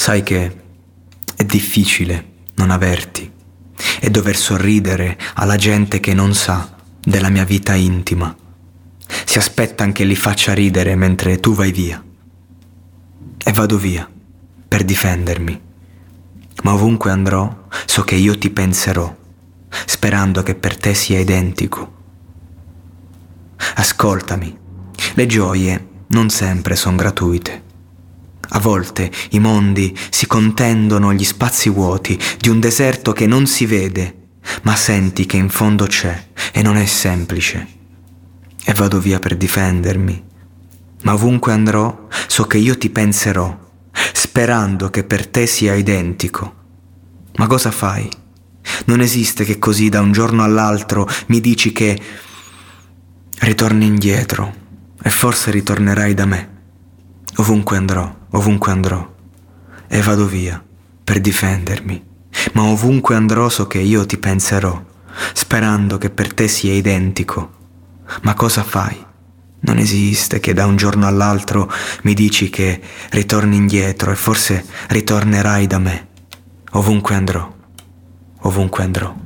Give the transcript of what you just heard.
Sai che è difficile non averti e dover sorridere alla gente che non sa della mia vita intima. Si aspettano che li faccia ridere mentre tu vai via. E vado via per difendermi. Ma ovunque andrò, so che io ti penserò, sperando che per te sia identico. Ascoltami, le gioie non sempre sono gratuite. A volte i mondi si contendono gli spazi vuoti di un deserto che non si vede, ma senti che in fondo c'è e non è semplice. E vado via per difendermi. Ma ovunque andrò, so che io ti penserò, sperando che per te sia identico. Ma cosa fai? Non esiste che così da un giorno all'altro mi dici che ritorni indietro e forse ritornerai da me. Ovunque andrò, ovunque andrò, e vado via per difendermi. Ma ovunque andrò so che io ti penserò, sperando che per te sia identico. Ma cosa fai? Non esiste che da un giorno all'altro mi dici che ritorni indietro e forse ritornerai da me. Ovunque andrò, ovunque andrò.